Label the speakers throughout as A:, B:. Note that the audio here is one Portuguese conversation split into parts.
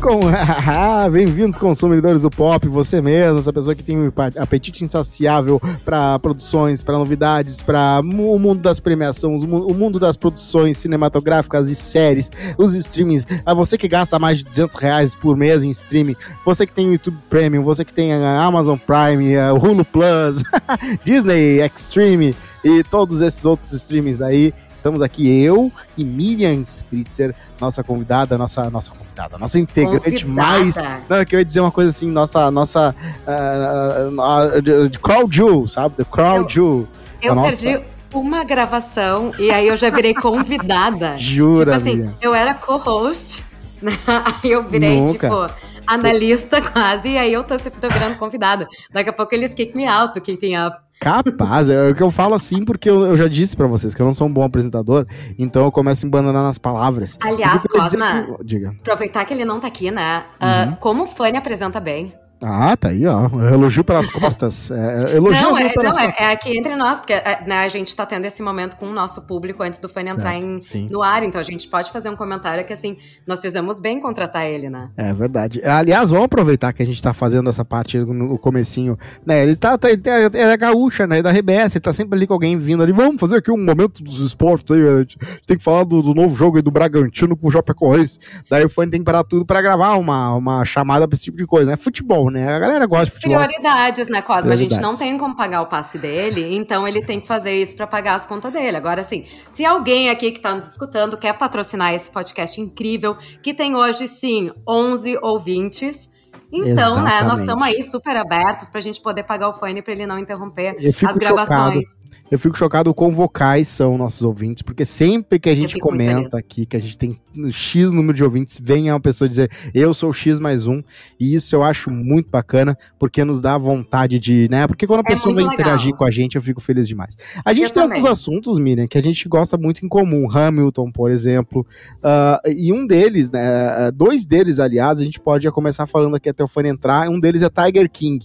A: com bem-vindos consumidores do pop, você mesmo, essa pessoa que tem um apetite insaciável para produções, para novidades, para o mundo das premiações, o mundo das produções cinematográficas e séries, os streamings, a você que gasta mais de 200 reais por mês em streaming, você que tem YouTube Premium, você que tem a Amazon Prime, o Hulu Plus, Disney Extreme e todos esses outros streamings aí Estamos aqui eu e Miriam Spritzer, nossa convidada, nossa nossa convidada, nossa integrante convidada. mais. Não, que eu ia dizer uma coisa assim, nossa nossa uh, uh, de Crowd Jewel, sabe? The Crowd Jewel.
B: Eu, eu perdi uma gravação e aí eu já virei convidada.
A: Jura?
B: Tipo assim, eu era co-host, né? aí eu virei Nunca. tipo analista quase, e aí eu tô sempre virando convidada. Daqui a pouco eles kick me out, me up.
A: Capaz, é o que eu falo assim porque eu, eu já disse para vocês que eu não sou um bom apresentador, então eu começo a embananar nas palavras.
B: Aliás, Cosma, que... diga. aproveitar que ele não tá aqui, né? Uh, Como o Fanny apresenta bem.
A: Ah, tá aí, ó. Elogio pelas costas. É,
B: é elogio não, é, pelas não, é, costas. É, é aqui entre nós, porque é, né, a gente tá tendo esse momento com o nosso público antes do Fanny entrar em, no ar, então a gente pode fazer um comentário que, assim, nós fizemos bem contratar ele, né?
A: É verdade. Aliás, vamos aproveitar que a gente tá fazendo essa parte no comecinho, né? Ele tá, tá é gaúcha, né? Da RBS, ele tá sempre ali com alguém vindo ali. Vamos fazer aqui um momento dos esportes aí. A gente tem que falar do, do novo jogo aí do Bragantino com o Japecoense. Daí o Fanny tem que parar tudo pra gravar uma, uma chamada pra esse tipo de coisa, né? Futebol, né? A galera gosta de futebol.
B: Prioridades, né, Cosma? A gente não tem como pagar o passe dele, então ele tem que fazer isso para pagar as contas dele. Agora, assim, se alguém aqui que tá nos escutando quer patrocinar esse podcast incrível, que tem hoje, sim, 11 ouvintes, então, Exatamente. né, nós estamos aí super abertos pra gente poder pagar o fone pra ele não interromper as gravações.
A: Chocado. Eu fico chocado quão vocais são nossos ouvintes, porque sempre que a gente comenta aqui, que a gente tem X número de ouvintes, vem uma pessoa dizer eu sou X mais um, e isso eu acho muito bacana, porque nos dá vontade de, né, porque quando a é pessoa vem legal. interagir com a gente, eu fico feliz demais. A gente eu tem também. alguns assuntos, Miriam, que a gente gosta muito em comum, Hamilton, por exemplo, uh, e um deles, né, dois deles, aliás, a gente pode já começar falando aqui até o fone entrar, um deles é Tiger King,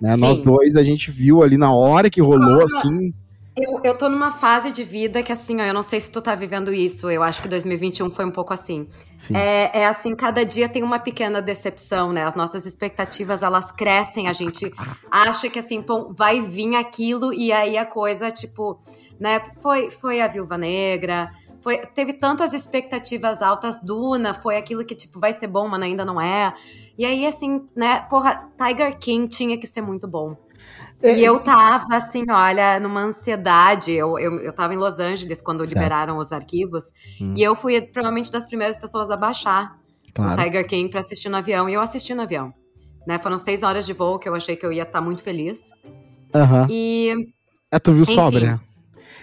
A: né? Nós dois, a gente viu ali na hora que rolou, Nossa. assim.
B: Eu, eu tô numa fase de vida que, assim, ó, eu não sei se tu tá vivendo isso, eu acho que 2021 foi um pouco assim. É, é, assim, cada dia tem uma pequena decepção, né? As nossas expectativas, elas crescem, a gente acha que, assim, pô, vai vir aquilo e aí a coisa, tipo, né? Foi, foi a Viúva Negra, foi, teve tantas expectativas altas, Duna foi aquilo que, tipo, vai ser bom, mas ainda não é. E aí, assim, né, porra, Tiger King tinha que ser muito bom. É, e eu tava, assim, olha, numa ansiedade. Eu, eu, eu tava em Los Angeles quando certo. liberaram os arquivos. Hum. E eu fui provavelmente das primeiras pessoas a baixar claro. o Tiger King pra assistir no avião. E eu assisti no avião. Né? Foram seis horas de voo que eu achei que eu ia estar tá muito feliz.
A: Uhum.
B: E.
A: É, tu viu Enfim, sobra?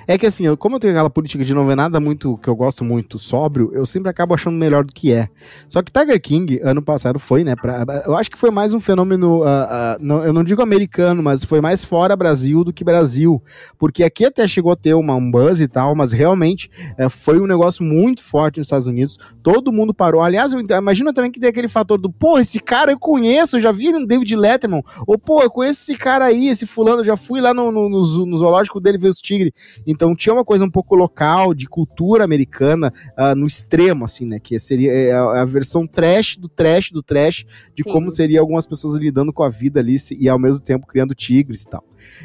A: É que assim, como eu tenho aquela política de não ver nada muito que eu gosto muito sóbrio, eu sempre acabo achando melhor do que é. Só que Tiger King, ano passado, foi, né? Pra, eu acho que foi mais um fenômeno, uh, uh, não, eu não digo americano, mas foi mais fora Brasil do que Brasil. Porque aqui até chegou a ter uma, um buzz e tal, mas realmente uh, foi um negócio muito forte nos Estados Unidos. Todo mundo parou. Aliás, eu imagino também que tem aquele fator do, pô, esse cara eu conheço, eu já vi ele no David Letterman. Ou, pô, eu conheço esse cara aí, esse fulano, eu já fui lá no, no, no, no zoológico dele ver os tigres. Então tinha uma coisa um pouco local, de cultura americana, uh, no extremo, assim, né? Que seria é, é a versão trash do trash do trash, de Sim. como seria algumas pessoas lidando com a vida ali e ao mesmo tempo criando tigres e tal.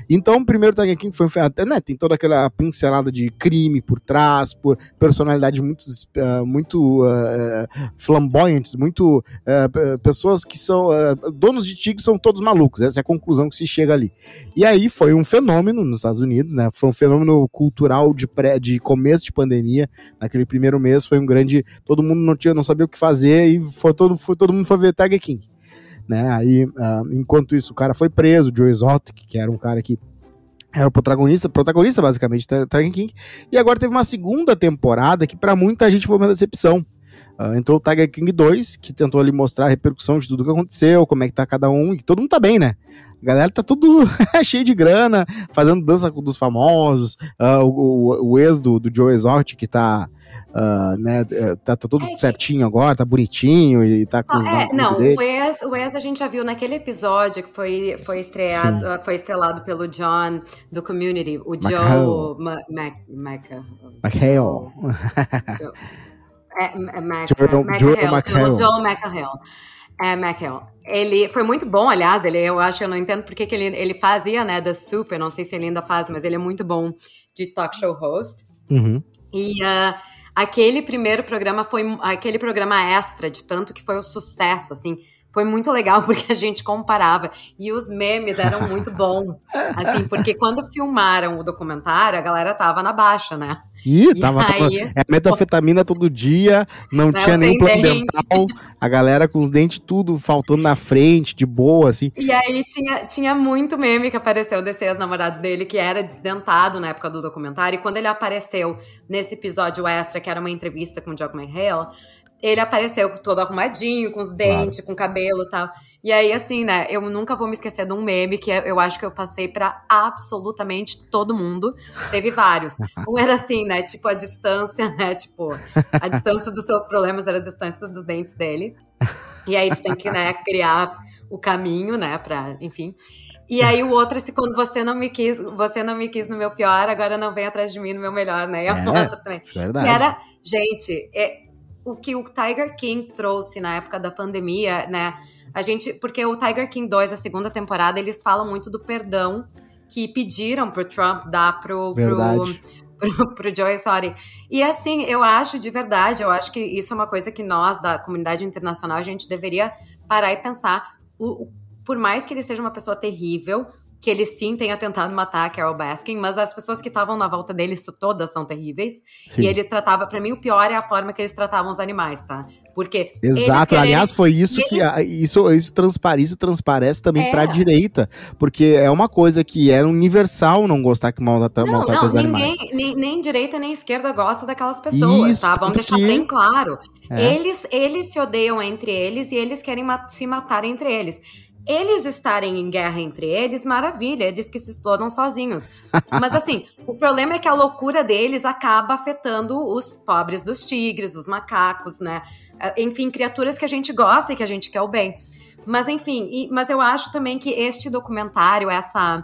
A: Então, o primeiro Tiger King foi até, né? Tem toda aquela pincelada de crime por trás, por personalidades muito, uh, muito uh, flamboyantes, muito uh, pessoas que são donos de tigres são todos malucos. Essa é a conclusão que se chega ali. E aí foi um fenômeno nos Estados Unidos, né? Foi um fenômeno cultural de, pré, de começo de pandemia. Naquele primeiro mês foi um grande. Todo mundo não tinha, não sabia o que fazer e foi todo, foi, todo mundo foi ver Tiger King né? Aí, uh, enquanto isso, o cara foi preso, Joe Exotic, que era um cara que era o protagonista, protagonista basicamente Tiger King, e agora teve uma segunda temporada que para muita gente foi uma decepção. Uh, entrou o Tiger King 2, que tentou ali mostrar a repercussão de tudo que aconteceu, como é que tá cada um, e todo mundo tá bem, né? A galera tá tudo cheio de grana, fazendo dança dos famosos, uh, o, o, ex do, do Joe Exotic que tá Uh, né, é, tá, tá tudo é, certinho agora, tá bonitinho e tá com os
B: é, Não, dele. o ex, o ex a gente já viu naquele episódio que foi, foi, estreado, uh, foi estrelado pelo John do Community, o Joe McHale.
A: McHale.
B: É, é Mac, Joel, McHale. Joel McHale. É, McHale. Ele foi muito bom, aliás, ele, eu acho, eu não entendo porque que ele, ele fazia, né, The Super, não sei se ele ainda faz, mas ele é muito bom de talk show host.
A: Uhum.
B: E uh, aquele primeiro programa foi aquele programa extra, de tanto que foi um sucesso, assim, foi muito legal porque a gente comparava e os memes eram muito bons, assim, porque quando filmaram o documentário, a galera tava na baixa, né?
A: Ih, e tava, aí, é metafetamina todo dia, não, não tinha nem plano dental, a galera com os dentes tudo faltando na frente, de boa, assim.
B: E aí tinha, tinha muito meme que apareceu desse ex-namorado dele, que era desdentado na época do documentário, e quando ele apareceu nesse episódio extra, que era uma entrevista com o Jock McHale, ele apareceu todo arrumadinho, com os dentes, claro. com o cabelo e tal. E aí, assim, né, eu nunca vou me esquecer de um meme que eu acho que eu passei para absolutamente todo mundo. Teve vários. Um era assim, né, tipo a distância, né, tipo, a distância dos seus problemas era a distância dos dentes dele. E aí tu tem que, né, criar o caminho, né, pra, enfim. E aí o outro, se quando você não me quis, você não me quis no meu pior, agora não vem atrás de mim no meu melhor, né? E a é, também.
A: Verdade.
B: Que era, gente, é, o que o Tiger King trouxe na época da pandemia, né? A gente, porque o Tiger King 2, a segunda temporada, eles falam muito do perdão que pediram pro Trump dar pro,
A: Verdade.
B: pro, pro, pro Joe Exotic. E assim, eu acho de verdade, eu acho que isso é uma coisa que nós, da comunidade internacional, a gente deveria parar e pensar. O, por mais que ele seja uma pessoa terrível, que ele sim tenha tentado matar a Carol Baskin, mas as pessoas que estavam na volta dele todas são terríveis. Sim. E ele tratava, para mim, o pior é a forma que eles tratavam os animais, tá? Porque.
A: Exato, aliás, foi isso eles... que. Isso, isso, transpare, isso transparece também é. pra direita. Porque é uma coisa que era universal não gostar que maltrata,
B: não, maltrata não, os ninguém, animais. Nem, nem direita nem esquerda gosta daquelas pessoas, isso, tá? Vamos deixar que... bem claro. É. Eles, eles se odeiam entre eles e eles querem se matar entre eles. Eles estarem em guerra entre eles, maravilha, eles que se explodam sozinhos. Mas assim, o problema é que a loucura deles acaba afetando os pobres dos tigres, os macacos, né? Eh, enfim, criaturas que a gente gosta e que a gente quer o bem. Mas enfim, e, mas eu acho também que este documentário, essa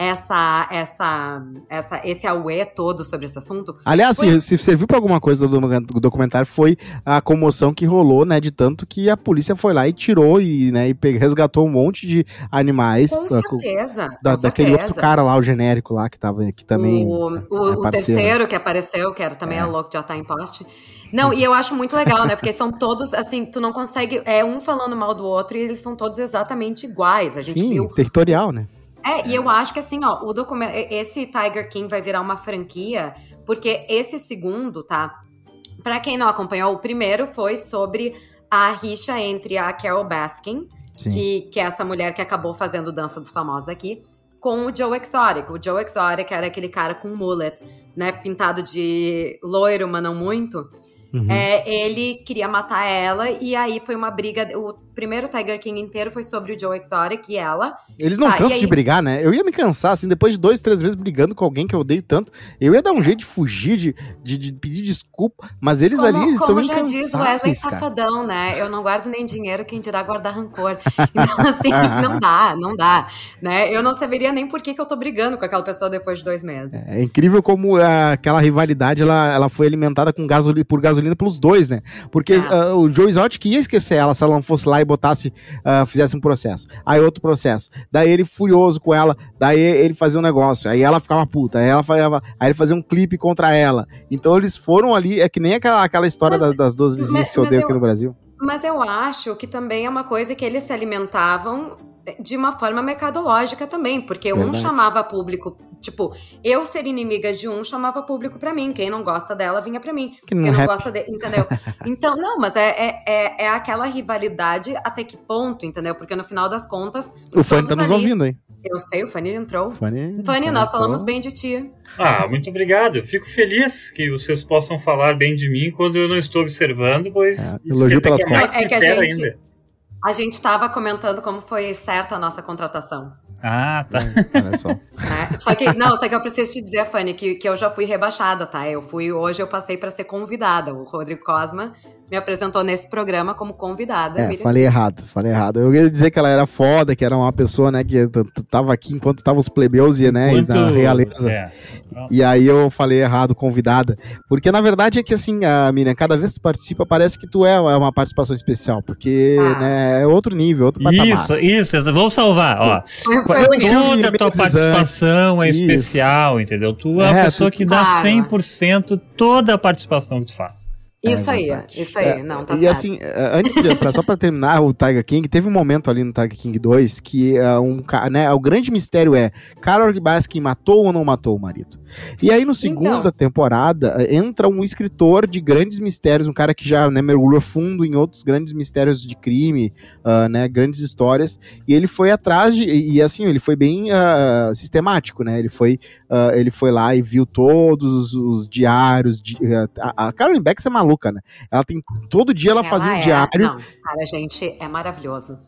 B: essa, essa, essa, esse auê todo sobre esse assunto.
A: Aliás, foi... se, serviu para alguma coisa do documentário, foi a comoção que rolou, né? De tanto que a polícia foi lá e tirou e, né, e resgatou um monte de animais.
B: Com certeza.
A: Da,
B: com
A: daquele certeza. outro cara lá, o genérico lá, que tava que também.
B: O, o, o terceiro que apareceu, que era também é. louco, já tá em poste. Não, e eu acho muito legal, né? Porque são todos, assim, tu não consegue. É um falando mal do outro e eles são todos exatamente iguais. A gente
A: Sim,
B: viu.
A: Territorial, né?
B: É, e eu acho que assim, ó, o documento, esse Tiger King vai virar uma franquia, porque esse segundo, tá? Para quem não acompanhou, o primeiro foi sobre a rixa entre a Carol Baskin, que, que é essa mulher que acabou fazendo Dança dos Famosos aqui, com o Joe Exotic. O Joe Exotic era aquele cara com mullet, né, pintado de loiro, mas não muito. Uhum. É, ele queria matar ela, e aí foi uma briga. O primeiro Tiger King inteiro foi sobre o Joe Exotic e ela.
A: Eles não tá, cansam aí... de brigar, né? Eu ia me cansar, assim, depois de dois, três meses brigando com alguém que eu odeio tanto. Eu ia dar um jeito de fugir, de, de, de pedir desculpa, mas eles
B: como,
A: ali eles
B: como são já diz Wesley cara. Safadão, né? Eu não guardo nem dinheiro, quem dirá guardar rancor. Então, assim, não dá, não dá. Né? Eu não saberia nem por que, que eu tô brigando com aquela pessoa depois de dois meses.
A: É, é incrível como uh, aquela rivalidade ela, ela foi alimentada com gasolina, por gasolina pelos dois, né? Porque é. uh, o Joe Exotic ia esquecer ela se ela não fosse lá e botasse, uh, fizesse um processo. Aí outro processo. Daí ele furioso com ela, daí ele fazia um negócio, aí ela ficava puta, aí ela fazia, aí ele fazia um clipe contra ela. Então eles foram ali, é que nem aquela, aquela história mas, das, das, duas vizinhas que se odeiam aqui no Brasil.
B: Mas eu acho que também é uma coisa que eles se alimentavam de uma forma mercadológica também, porque Verdade. um chamava público, tipo, eu ser inimiga de um chamava público para mim, quem não gosta dela vinha para mim, que quem não gosta de, entendeu? então, não, mas é, é, é, é, aquela rivalidade até que ponto, entendeu? Porque no final das contas,
A: o Fanny tá nos ali, ouvindo, hein?
B: Eu sei, o Fanny entrou.
A: Fanny,
B: Fanny nós falamos bem de ti.
C: Ah, muito obrigado. Eu fico feliz que vocês possam falar bem de mim quando eu não estou observando, pois
A: é, elogio pelas costas.
B: É que a gente, ainda. A gente estava comentando como foi certa a nossa contratação.
C: Ah, tá.
A: Olha só.
B: É, só que, não, só que eu preciso te dizer, Fanny, que, que eu já fui rebaixada, tá? Eu fui, hoje eu passei para ser convidada. O Rodrigo Cosma me apresentou nesse programa como convidada.
A: É, falei errado, falei errado. Eu ia dizer que ela era foda, que era uma pessoa, né, que tava aqui enquanto estavam os plebeus e, né, enquanto... e na realeza. É. E aí eu falei errado, convidada. Porque na verdade é que assim, a Miriam, cada vez que tu participa, parece que tu é, é uma participação especial, porque, ah. né, é outro nível, outro
D: patamar. Isso, isso, vamos salvar, ó. Toda a tua participação é isso. especial, entendeu? Tu é, é a pessoa tu... que dá 100% toda a participação que tu faz.
B: Isso é aí, isso aí, é, não, tá
A: E certo. assim, é, antes de, pra, só pra terminar o Tiger King, teve um momento ali no Tiger King 2 que uh, um, né, o grande mistério é, Carol Baskin matou ou não matou o marido? E aí, no segunda então. temporada, entra um escritor de grandes mistérios, um cara que já né, mergulhou fundo em outros grandes mistérios de crime, uh, né, grandes histórias, e ele foi atrás de, e assim, ele foi bem uh, sistemático, né, ele foi, uh, ele foi lá e viu todos os, diários, de, a, a Caroline Beck é maluca, né, ela tem, todo dia ela, ela fazia um é, diário. Não,
B: cara, gente, é maravilhoso.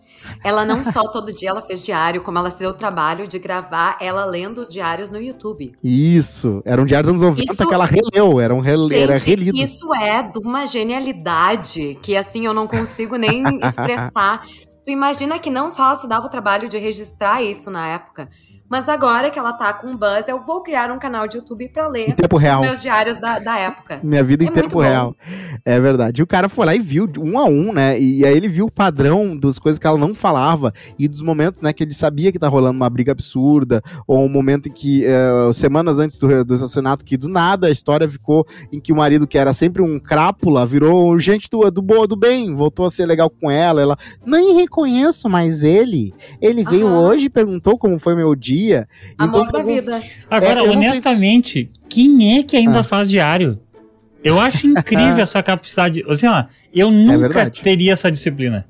B: Ela não só todo dia ela fez diário, como ela se deu o trabalho de gravar ela lendo os diários no YouTube.
A: Isso, era um diário dos anos 90 isso, que ela releu, era um rele, gente, era relido.
B: Isso é de uma genialidade que assim eu não consigo nem expressar. Tu imagina que não só se dava o trabalho de registrar isso na época, mas agora que ela tá com buzz, eu vou criar um canal de YouTube para ler
A: em tempo real.
B: os meus diários da, da época.
A: Minha vida é em tempo real. É verdade. E o cara foi lá e viu um a um, né? E aí ele viu o padrão das coisas que ela não falava e dos momentos, né, que ele sabia que tá rolando uma briga absurda ou um momento em que uh, semanas antes do, do assassinato que do nada a história ficou em que o marido que era sempre um crápula virou gente do do boa do bem, voltou a ser legal com ela. Ela nem reconheço mais ele. Ele veio Aham. hoje e perguntou como foi meu dia dia.
B: Amor então, da vida.
D: Agora, é, honestamente, sei... quem é que ainda ah. faz diário? Eu acho incrível essa capacidade. Assim, ó, eu é nunca é teria essa disciplina.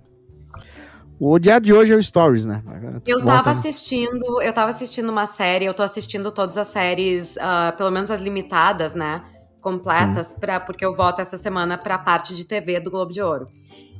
A: O diário de hoje é o Stories, né?
B: Eu tava assistindo, eu tava assistindo uma série, eu tô assistindo todas as séries, uh, pelo menos as limitadas, né? Completas, pra, porque eu volto essa semana pra parte de TV do Globo de Ouro.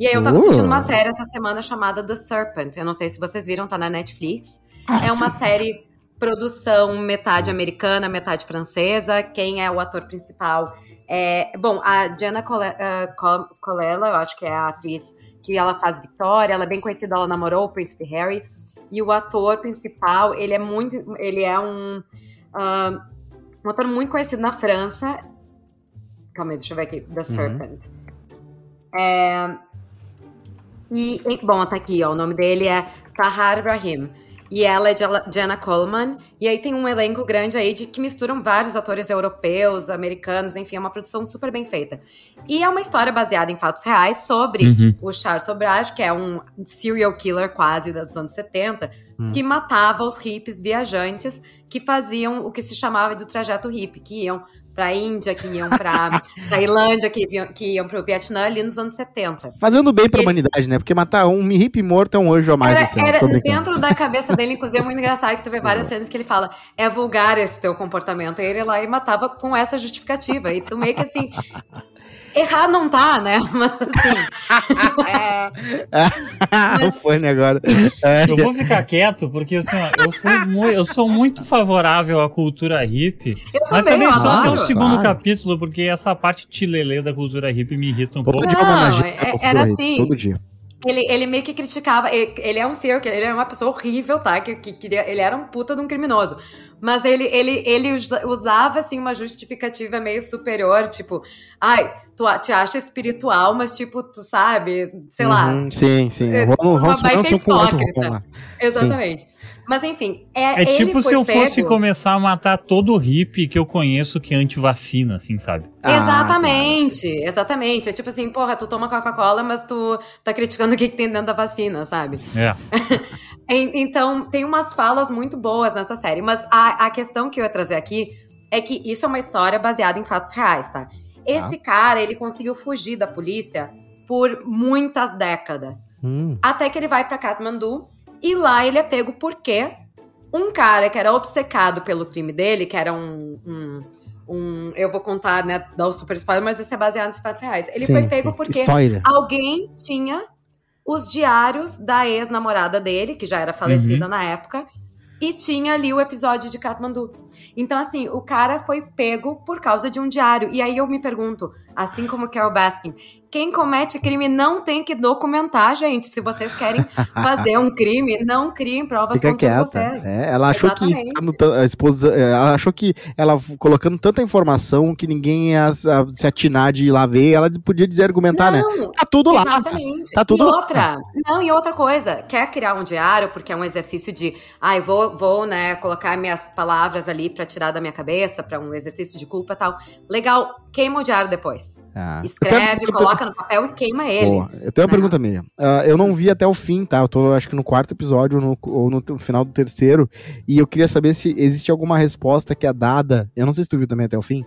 B: E aí eu tava uh. assistindo uma série essa semana chamada The Serpent. Eu não sei se vocês viram, tá na Netflix. É uma série produção metade americana, metade francesa. Quem é o ator principal? É, bom, a Jenna uh, Colella, eu acho que é a atriz que ela faz Victoria, ela é bem conhecida, ela namorou o príncipe Harry. E o ator principal, ele é muito, ele é um, uh, um ator muito conhecido na França. Calma aí, deixa eu ver aqui, The uhum. Serpent. É, e, bom, tá aqui, ó, o nome dele é Tahar Ibrahim. E ela é Jenna Coleman. E aí tem um elenco grande aí de que misturam vários atores europeus, americanos, enfim, é uma produção super bem feita. E é uma história baseada em fatos reais sobre uhum. o Charles Sobrage, que é um serial killer quase dos anos 70, uhum. que matava os hippies viajantes que faziam o que se chamava do trajeto hippie, que iam para a Índia, que iam para Tailândia, que, iam, que iam para o Vietnã ali nos anos 70.
A: Fazendo bem para a humanidade, né? Porque matar um hippie morto é um anjo a mais.
B: Era, assim, era dentro da cabeça dele, inclusive, é muito engraçado que tu vê várias cenas que ele fala: é vulgar esse teu comportamento. E ele lá e matava com essa justificativa. E tu meio que assim. Errar não tá, né? Mas
A: assim. Mas... Foi, né, agora?
D: Eu vou ficar quieto, porque assim, ó, eu, muito, eu, sou muito favorável à cultura hippie. Eu mas também, também só até o segundo claro. capítulo, porque essa parte tilelê da cultura hippie me irrita um
A: Todo
D: pouco.
A: Dia não, é, era assim. Todo dia.
B: Ele, ele meio que criticava. Ele, ele é um ser, ele é uma pessoa horrível, tá? Que, que queria, ele era um puta de um criminoso. Mas ele, ele, ele usava, assim, uma justificativa meio superior, tipo, ai, tu te acha espiritual, mas, tipo, tu sabe, sei uhum, lá.
A: Sim, sim. Vamos, vamos,
B: com outro Exatamente. Sim. Mas enfim, é,
D: é tipo se eu pego... fosse começar a matar todo hippie que eu conheço que é anti-vacina, assim, sabe?
B: Ah, exatamente, exatamente. É tipo assim, porra, tu toma Coca-Cola, mas tu tá criticando o que, que tem dentro da vacina, sabe?
D: É.
B: então, tem umas falas muito boas nessa série, mas a, a questão que eu ia trazer aqui é que isso é uma história baseada em fatos reais, tá? Esse ah. cara, ele conseguiu fugir da polícia por muitas décadas. Hum. Até que ele vai para Kathmandu e lá ele é pego porque um cara que era obcecado pelo crime dele, que era um, um um, eu vou contar, né, dar o super spoiler, mas isso é baseado nos fatos reais. Ele sim, foi pego sim. porque alguém tinha os diários da ex-namorada dele, que já era falecida uhum. na época, e tinha ali o episódio de Kathmandu. Então, assim, o cara foi pego por causa de um diário. E aí eu me pergunto, assim como Carol Baskin, quem comete crime não tem que documentar, gente. Se vocês querem fazer um crime, não criem provas Fica contra quieta. vocês.
A: É, ela achou Exatamente. que a esposa, é, ela achou que ela colocando tanta informação que ninguém ia se atinar de ir lá ver, ela podia dizer argumentar, né? não, né? Tá tudo lá.
B: Exatamente. Tá tudo e lá. outra, não, e outra coisa, quer criar um diário porque é um exercício de, ai, ah, vou, vou, né, colocar minhas palavras ali para tirar da minha cabeça, para um exercício de culpa, tal. Legal, queima o diário depois. Ah. Escreve, coloca coloca no papel e queima ele. Boa.
A: Eu tenho uma né? pergunta, Miriam. Uh, eu não vi até o fim, tá? Eu tô, acho que no quarto episódio no, ou no final do terceiro. E eu queria saber se existe alguma resposta que é dada. Eu não sei se tu viu também até o fim.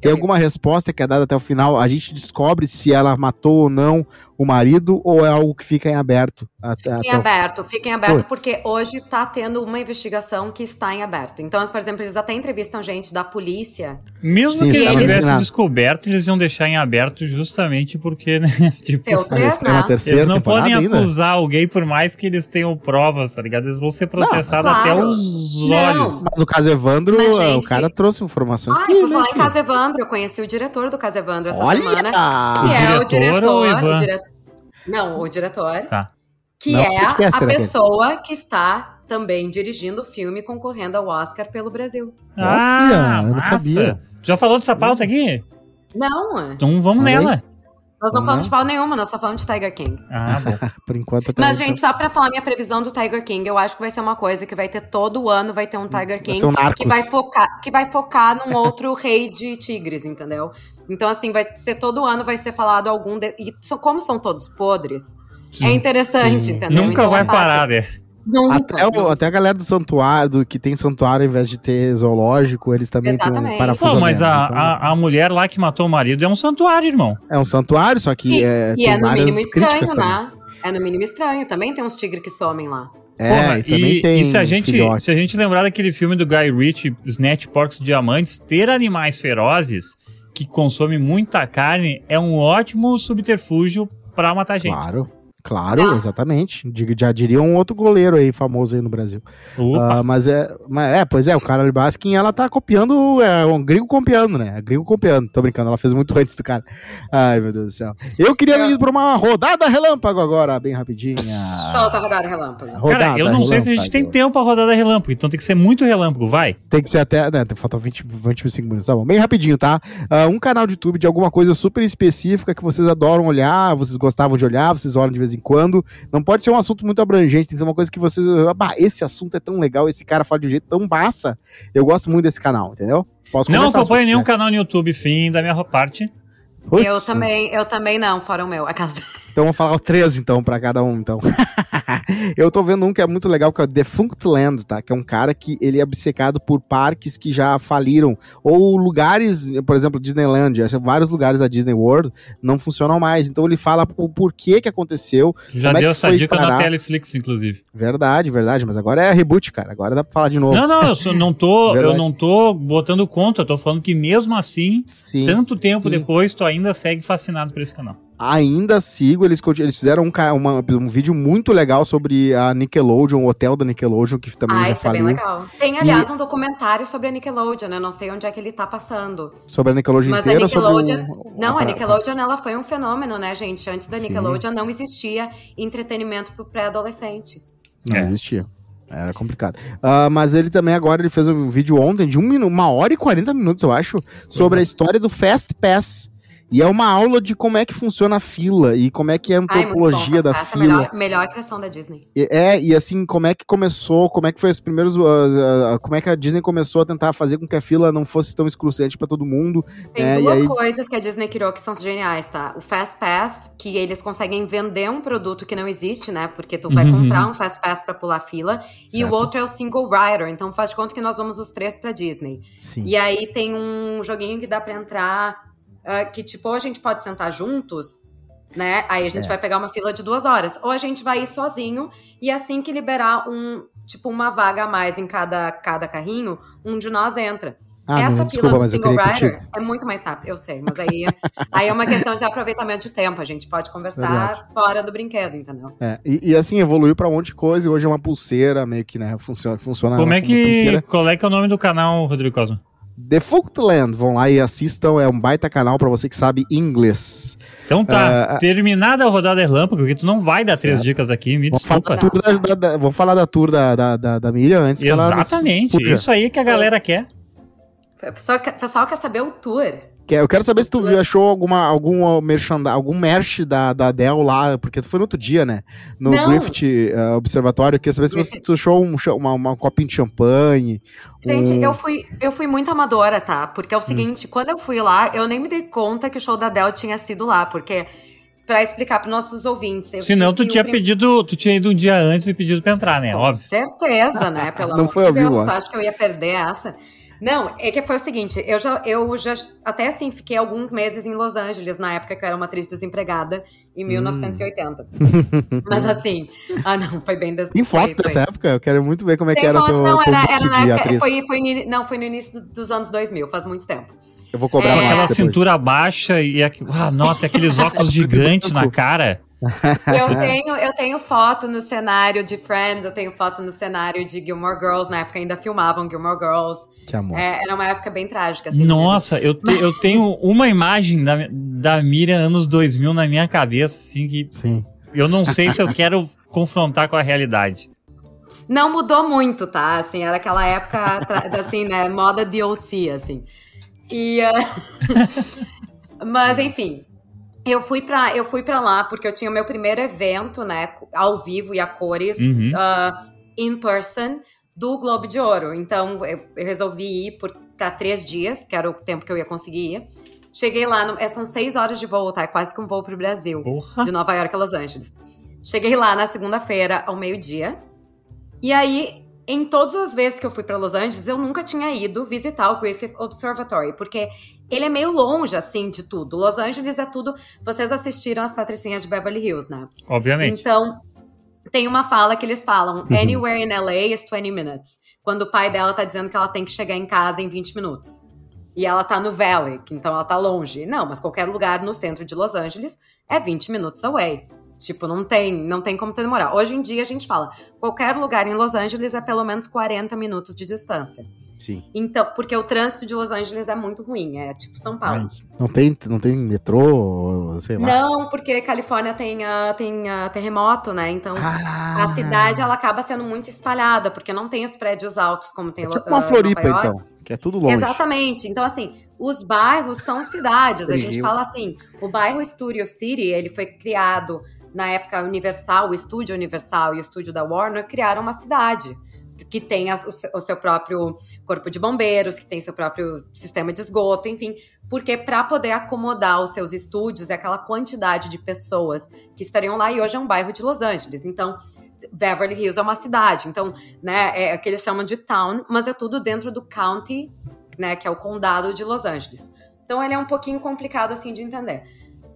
A: Tem alguma resposta que é dada até o final? A gente descobre se ela matou ou não o marido ou é algo que fica em aberto?
B: Até, fica em aberto, fica em aberto Puts. porque hoje está tendo uma investigação que está em aberto. Então, por exemplo, eles até entrevistam gente da polícia.
D: Mesmo Sim, que eles tivessem descoberto, eles iam deixar em aberto justamente porque, né?
B: Tipo, três, né?
D: eles não podem acusar ainda. alguém por mais que eles tenham provas, tá ligado? Eles vão ser processados claro. até os olhos.
A: Mas o caso Evandro, Mas, gente... o cara trouxe informações
B: ah, que... por falar em caso Evandro, eu conheci o diretor do caso Evandro essa Olha! semana. Que é o diretor. O diretor não, o diretor. Tá. Que Não, é a pessoa que está também dirigindo o filme concorrendo ao Oscar pelo Brasil.
D: Ah, eu não sabia. Já falou dessa pauta aqui?
B: Não.
D: Então vamos nela.
B: Nós não falamos de pau nenhuma, nós só falamos de Tiger King.
D: Ah, bom.
A: Por enquanto
B: tá Mas, gente, só pra falar minha previsão do Tiger King, eu acho que vai ser uma coisa que vai ter todo ano, vai ter um Tiger King
A: vai um
B: que vai focar, que vai focar num outro rei de tigres, entendeu? Então, assim, vai ser todo ano vai ser falado algum. De... E como são todos podres, é sim, é interessante, sim. entendeu?
D: Nunca então, vai é parar, né?
B: Nunca,
A: até, o, até, a galera do santuário, do, que tem santuário ao invés de ter zoológico, eles também Exatamente. têm um parafuso.
D: Pô, mas a, então... a, a, mulher lá que matou o marido é um santuário, irmão.
A: É um santuário, só que
B: e,
A: é,
B: e é no mínimo estranho, né? É no mínimo estranho. Também tem uns tigres que somem lá.
A: É, Porra, e também e, tem
D: e se a gente se a gente lembrar daquele filme do Guy Ritchie, Snatch Porcos Diamantes, ter animais ferozes que consomem muita carne é um ótimo subterfúgio para matar gente.
A: Claro. Claro, ah. exatamente. Já diria um outro goleiro aí, famoso aí no Brasil. Uh, mas, é, mas é, pois é, o cara Baskin, ela tá copiando, é um gringo copiando, né? É gringo copiando, tô brincando, ela fez muito antes do cara. Ai, meu Deus do céu. Eu queria é. ir pra uma rodada relâmpago agora, bem rapidinho.
B: Solta a rodada relâmpago.
D: Rodada cara, eu não sei se a gente tem tempo pra rodada relâmpago, então tem que ser muito relâmpago, vai.
A: Tem que ser até, né, falta 20, 25 minutos, tá bom. Bem rapidinho, tá? Uh, um canal de YouTube de alguma coisa super específica que vocês adoram olhar, vocês gostavam de olhar, vocês olham de vez em quando. Não pode ser um assunto muito abrangente, tem que ser uma coisa que você. Ah, esse assunto é tão legal, esse cara fala de um jeito tão massa. Eu gosto muito desse canal, entendeu?
D: Posso não acompanho nenhum canal no YouTube, fim da minha parte.
B: Putz. Eu também, eu também não, fora o meu. A casa.
A: Então vamos falar três, então, para cada um, então. eu tô vendo um que é muito legal, que é o Defunct Land, tá? Que é um cara que ele é obcecado por parques que já faliram, ou lugares, por exemplo, Disneyland, vários lugares da Disney World não funcionam mais. Então ele fala o porquê que aconteceu.
D: Já
A: é
D: deu essa dica parar. na Teleflix, inclusive.
A: Verdade, verdade, mas agora é reboot, cara. Agora dá pra falar de novo.
D: Não, não, eu não tô, eu não tô botando conta, eu tô falando que mesmo assim, sim, tanto tempo sim. depois, tu ainda segue fascinado por esse canal
A: ainda sigo. Eles, eles fizeram um, uma, um vídeo muito legal sobre a Nickelodeon, o hotel da Nickelodeon, que também ah, já
B: isso é bem legal. Tem, aliás, e... um documentário sobre a Nickelodeon, né? Não sei onde é que ele tá passando.
A: Sobre a Nickelodeon Mas inteira? A Nickelodeon...
B: O... Não, a Nickelodeon, ela foi um fenômeno, né, gente? Antes da Sim. Nickelodeon não existia entretenimento pro pré-adolescente.
A: Não é. existia. Era complicado. Uh, mas ele também agora ele fez um vídeo ontem de um minuto, uma hora e 40 minutos, eu acho, sobre uhum. a história do Fast Pass e é uma aula de como é que funciona a fila e como é que é a antropologia Ai, da fila.
B: Melhor, melhor criação da Disney.
A: E, é, e assim, como é que começou, como é que foi os primeiros. Uh, uh, como é que a Disney começou a tentar fazer com que a fila não fosse tão excruciante para todo mundo.
B: Tem é, duas aí... coisas que a Disney criou que são geniais, tá? O Fast Pass, que eles conseguem vender um produto que não existe, né? Porque tu vai uhum. comprar um Fast Pass pra pular fila. Certo. E o outro é o Single Rider. Então faz de conta que nós vamos os três pra Disney. Sim. E aí tem um joguinho que dá pra entrar uh, que, tipo, ou a gente pode sentar juntos, né? Aí a gente é. vai pegar uma fila de duas horas. Ou a gente vai ir sozinho e assim que liberar um, tipo, uma vaga a mais em cada, cada carrinho, um de nós entra. Ah, Essa não, fila desculpa, do single rider é muito mais rápida, eu sei, mas aí, aí é uma questão de aproveitamento de tempo. A gente pode conversar Verdade. fora do brinquedo, entendeu?
A: É, e, e, assim, evoluiu pra um monte de coisa e hoje é uma pulseira meio que, né, funciona, funciona
D: como é que, pulseira. Qual é que é o nome do canal, Rodrigo Cosmo?
A: The Land, vão lá e assistam, é um baita canal para você que sabe inglês.
D: Então tá, uh, terminada a rodada relâmpago, que tu não vai dar certo. três dicas aqui, me
A: vamos desculpa. Falar da, da, vamos falar da tour da, da, da, da Miriam antes
D: Exatamente, isso aí que a galera quer.
B: O pessoal, pessoal quer saber o tour.
A: Eu quero saber se tu viu, achou alguma, algum, merchand, algum merch da, da Dell lá, porque tu foi no outro dia, né? No Não. Griffith uh, Observatório. Eu queria saber se você, tu achou um, uma, uma copinha de champanhe.
B: Gente, um... eu, fui, eu fui muito amadora, tá? Porque é o hum. seguinte, hum. quando eu fui lá, eu nem me dei conta que o show da Dell tinha sido lá, porque para explicar para nossos ouvintes.
D: Senão tu tinha prim... pedido, tu tinha ido um dia antes e pedido para entrar, né?
B: Com
D: Óbvio.
B: certeza, né? Pelo Não amor foi de Deus, tu acha que eu ia perder essa? Não, é que foi o seguinte, eu já, eu já até assim fiquei alguns meses em Los Angeles na época que eu era uma atriz desempregada em 1980. Hum. Mas assim, ah não, foi bem
A: depois. Tem foto dessa época? Eu quero muito ver como é Tem que era foto, teu,
B: não, era, era na época, foi, foi, não, foi no início dos anos 2000, faz muito tempo.
A: Eu vou cobrar
D: é, aquela cintura baixa e ah, nossa, aqueles óculos gigantes na cara.
B: Eu tenho, eu tenho foto no cenário de Friends, eu tenho foto no cenário de Gilmore Girls, na época ainda filmavam Gilmore Girls.
A: Que amor.
B: É, era uma época bem trágica. Assim,
D: Nossa, eu, te, eu tenho uma imagem da, da Miriam anos 2000 na minha cabeça, assim, que
A: Sim.
D: eu não sei se eu quero confrontar com a realidade.
B: Não mudou muito, tá? Assim, era aquela época, assim, né, moda DLC, assim. E... Uh... Mas, enfim, eu fui para eu fui para lá porque eu tinha o meu primeiro evento, né, ao vivo e a cores, uhum. uh, in person do Globo de Ouro. Então eu, eu resolvi ir para três dias, porque era o tempo que eu ia conseguir ir. Cheguei lá, no, é, são seis horas de voo, tá? É quase que um voo pro Brasil, Porra. de Nova York a Los Angeles. Cheguei lá na segunda-feira ao meio-dia. E aí em todas as vezes que eu fui para Los Angeles, eu nunca tinha ido visitar o Griffith Observatory, porque ele é meio longe, assim, de tudo. Los Angeles é tudo. Vocês assistiram as Patricinhas de Beverly Hills, né?
D: Obviamente.
B: Então, tem uma fala que eles falam: uhum. Anywhere in LA is 20 minutes. Quando o pai dela tá dizendo que ela tem que chegar em casa em 20 minutos. E ela tá no Valley, então ela tá longe. Não, mas qualquer lugar no centro de Los Angeles é 20 minutos away. Tipo, não tem, não tem como demorar. Hoje em dia a gente fala, qualquer lugar em Los Angeles é pelo menos 40 minutos de distância.
A: Sim.
B: Então, porque o trânsito de Los Angeles é muito ruim, é tipo São Paulo. Ai,
A: não tem, não tem metrô, sei lá.
B: Não, porque Califórnia tem, uh, tem uh, terremoto, né? Então, ah. a cidade ela acaba sendo muito espalhada, porque não tem os prédios altos como tem
A: é tipo uma uh, Floripa, então, que é tudo longe.
B: Exatamente. Então, assim, os bairros são cidades. A gente fala assim, o bairro Studio City, ele foi criado na época Universal, o estúdio Universal e o estúdio da Warner criaram uma cidade que tem o, seu próprio corpo de bombeiros, que tem seu próprio sistema de esgoto, enfim, porque para poder acomodar os seus estúdios e aquela quantidade de pessoas que estariam lá, e hoje é um bairro de Los Angeles, então Beverly Hills é uma cidade, então, né, é o que eles chamam de town, mas é tudo dentro do county, né, que é o condado de Los Angeles. Então ele é um pouquinho complicado assim de entender.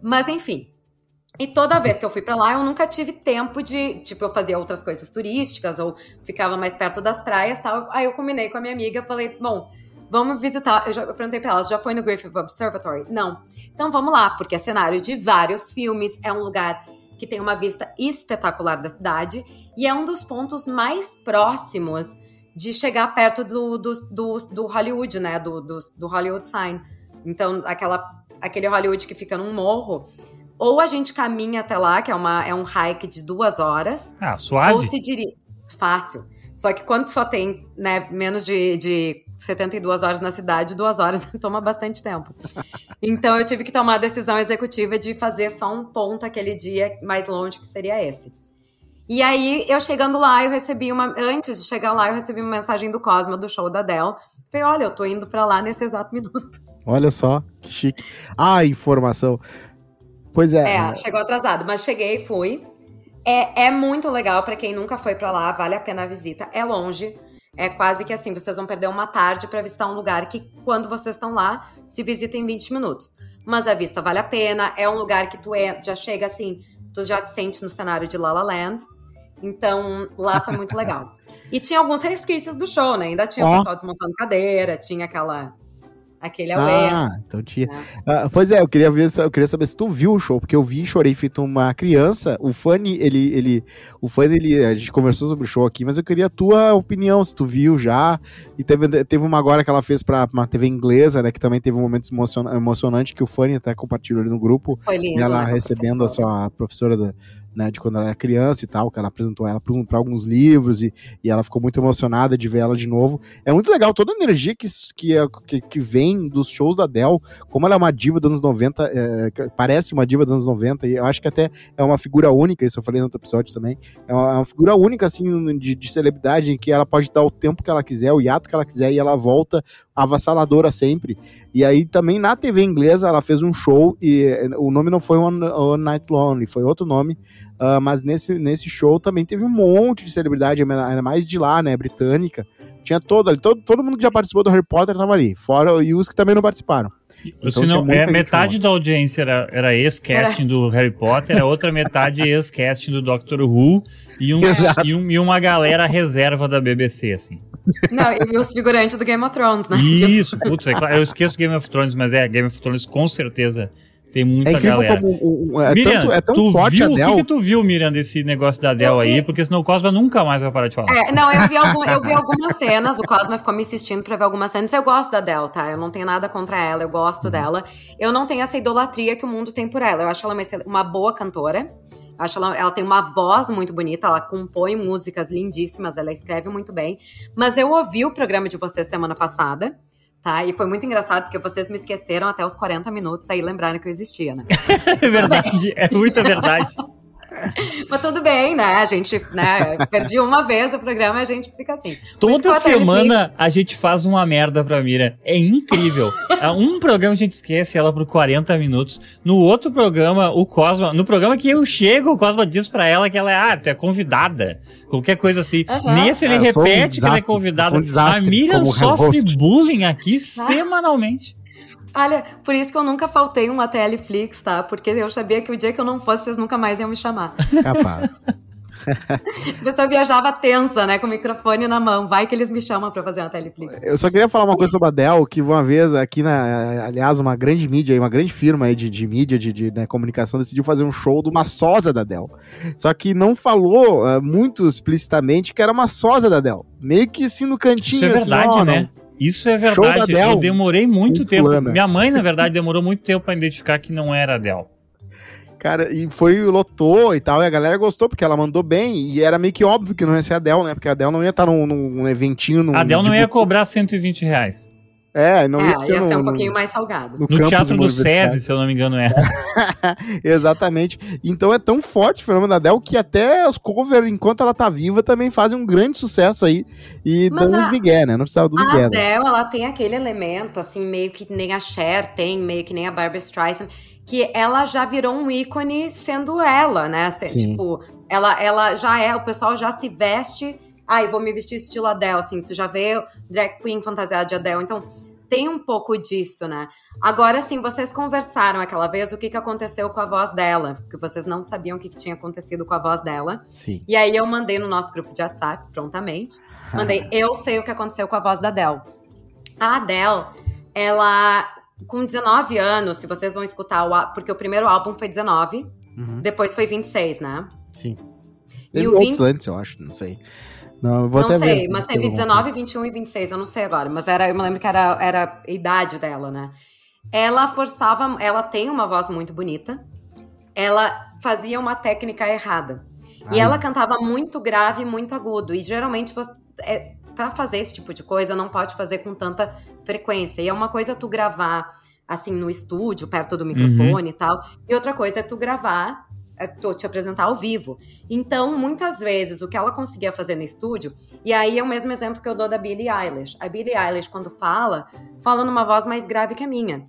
B: Mas enfim, e toda vez que eu fui para lá, eu nunca tive tempo de, tipo, eu fazia outras coisas turísticas ou ficava mais perto das praias, tal. Aí eu combinei com a minha amiga, falei, bom, vamos visitar. Eu, já, eu perguntei para ela, já foi no Griffith Observatory? Não. Então vamos lá, porque é cenário de vários filmes, é um lugar que tem uma vista espetacular da cidade e é um dos pontos mais próximos de chegar perto do, do, do, do Hollywood, né? Do, do, do Hollywood Sign. Então, aquela, aquele Hollywood que fica num morro ou a gente caminha até lá, que é, uma, é um hike de duas horas.
D: Ah, suave.
B: Ou se dirige. Fácil. Só que quando só tem né, menos de, de 72 horas na cidade, duas horas toma bastante tempo. Então eu tive que tomar a decisão executiva de fazer só um ponto aquele dia mais longe, que seria esse. E aí, eu chegando lá, eu recebi uma. Antes de chegar lá, eu recebi uma mensagem do Cosma, do show da Dell. Falei, olha, eu tô indo para lá nesse exato minuto.
A: Olha só, que chique. Ah, informação. Pois é.
B: É, chegou atrasado, mas cheguei e fui. É, é muito legal para quem nunca foi para lá, vale a pena a visita. É longe, é quase que assim, vocês vão perder uma tarde para visitar um lugar que, quando vocês estão lá, se visita em 20 minutos. Mas a vista vale a pena, é um lugar que tu é, já chega assim, tu já te sente no cenário de La La Land. Então, lá foi muito legal. E tinha alguns resquícios do show, né? Ainda tinha o pessoal desmontando cadeira, tinha aquela Aquele é o Ah,
A: então tinha. É. Uh, pois é, eu queria ver, eu queria saber se tu viu o show, porque eu vi, chorei feito uma criança. O Fanny, ele, ele, o Fanny, ele, a gente conversou sobre o show aqui, mas eu queria a tua opinião, se tu viu já. E teve, teve uma agora que ela fez pra uma TV inglesa, né, que também teve um momento emocionante que o Fanny até compartilhou ali no grupo. Foi lindo, ela né, recebendo a sua professora da, né, de quando ela era criança e tal, que ela apresentou ela para alguns livros e, e ela ficou muito emocionada de ver ela de novo. É muito legal toda a energia que, que, que, que vem dos shows da Dell, como ela é uma diva dos anos 90, é, parece uma diva dos anos 90, e eu acho que até é uma figura única, isso eu falei no outro episódio também, é uma, é uma figura única, assim, de, de celebridade, em que ela pode dar o tempo que ela quiser, o hiato que ela quiser, e ela volta avassaladora sempre. E aí também na TV inglesa ela fez um show, e o nome não foi One, One Night Lonely, foi outro nome, Uh, mas nesse, nesse show também teve um monte de celebridade, ainda mais de lá, né, britânica. Tinha todo ali, todo, todo mundo que já participou do Harry Potter tava ali, fora e os que também não participaram.
D: Então, Senão, é, metade da audiência era, era ex-casting do Harry Potter, a outra metade ex-casting do Doctor Who e, um, e, um, e, uma galera reserva da BBC, assim.
B: Não, e os figurantes do Game of Thrones, né?
D: Isso, putz, é claro, eu esqueço Game of Thrones, mas é, Game of Thrones com certeza tem muita é galera. Como,
A: é, Miriam, tanto, é tão tu forte
D: viu,
A: a Dell.
D: O que, que, tu viu, Miriam, desse negócio da Dell aí? Porque senão o Cosma nunca mais vai parar de falar.
B: É, não, eu vi, algum, eu vi algumas cenas, o Cosma ficou me assistindo pra ver algumas cenas. Eu gosto da Dell, tá? Eu não tenho nada contra ela, eu gosto uhum. dela. Eu não tenho essa idolatria que o mundo tem por ela. Eu acho ela uma, uma boa cantora. Acho ela, ela tem uma voz muito bonita, ela compõe músicas lindíssimas, ela escreve muito bem. Mas eu ouvi o programa de vocês semana passada tá? E foi muito engraçado porque vocês me esqueceram até os 40 minutos aí lembraram que eu existia, né?
D: é verdade, é muita verdade.
B: Mas tudo bem, né? A gente, né? Perdi uma vez o programa e a gente fica assim.
D: Toda semana a gente faz uma merda pra Mira. É incrível. É, um programa a gente esquece ela por 40 minutos. No outro programa, o Cosma. No programa que eu chego, o Cosma diz pra ela que ela é, ah, tu é convidada. Qualquer coisa assim. Uhum. Nesse ele é, repete um que ela é convidada. Um a Mira sofre bullying aqui ah. semanalmente.
B: Olha, por isso que eu nunca faltei um ATL Flix, tá? Porque eu sabia que o dia que eu não fosse, vocês nunca mais iam me chamar. Capaz. a pessoa viajava tensa, né? Com o microfone na mão. Vai que eles me chamam pra fazer uma Teleflix.
A: Eu só queria falar uma coisa sobre a Dell, que uma vez aqui na. Aliás, uma grande mídia, uma grande firma aí de, de mídia, de, de né, comunicação, decidiu fazer um show de uma sósia da Dell. Só que não falou uh, muito explicitamente que era uma sósia da Dell. Meio que assim no cantinho.
D: Isso é verdade, assim, né? Não, isso é verdade. Eu demorei muito tempo. Fulana. Minha mãe, na verdade, demorou muito tempo para identificar que não era a Adele.
A: Cara, e foi, lotou e tal, e a galera gostou, porque ela mandou bem, e era meio que óbvio que não ia ser a Adele, né? Porque a Adele não ia estar num, num eventinho. Num,
D: a Adele não ia cobrar 120 reais.
A: É, não é, ia ser,
B: ia
A: no,
B: ser um pouquinho mais salgado.
D: No, no Teatro do SESI, se eu não me engano, é.
A: Exatamente. Então é tão forte o fenômeno da Adele que até os covers, enquanto ela tá viva, também fazem um grande sucesso aí e Mas dão uns migué, né? Não precisava do migué.
B: A Adele, ela tem aquele elemento, assim, meio que nem a Cher tem, meio que nem a Barbara Streisand, que ela já virou um ícone sendo ela, né? Sim. Tipo, ela, ela já é, o pessoal já se veste ai, vou me vestir estilo Adele, assim, tu já vê drag queen fantasiada de Adele, então tem um pouco disso, né? Agora, assim, vocês conversaram aquela vez o que, que aconteceu com a voz dela, porque vocês não sabiam o que, que tinha acontecido com a voz dela.
A: Sim.
B: E aí eu mandei no nosso grupo de WhatsApp, prontamente, mandei, eu sei o que aconteceu com a voz da Adele. A Adele, ela, com 19 anos, se vocês vão escutar, o, porque o primeiro álbum foi 19, uhum. depois foi 26, né?
A: Sim. E o 20... antes, eu acho, não sei.
B: Não, vou não sei, ver, mas teve 19, 21 e 26, eu não sei agora, mas era, eu me lembro que era, era a idade dela, né? Ela forçava, ela tem uma voz muito bonita, ela fazia uma técnica errada. Ai. E ela cantava muito grave, muito agudo, e geralmente você, é, para fazer esse tipo de coisa não pode fazer com tanta frequência. E é uma coisa tu gravar assim no estúdio, perto do microfone uhum. e tal, e outra coisa é tu gravar é, te apresentar ao vivo. Então, muitas vezes, o que ela conseguia fazer no estúdio, e aí é o mesmo exemplo que eu dou da Billie Eilish. A Billie Eilish, quando fala, fala numa voz mais grave que a minha.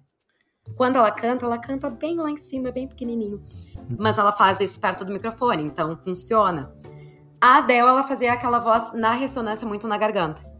B: Quando ela canta, ela canta bem lá em cima, bem pequenininho. Mas ela faz isso perto do microfone, então funciona. A Adele, ela fazia aquela voz na ressonância muito na garganta.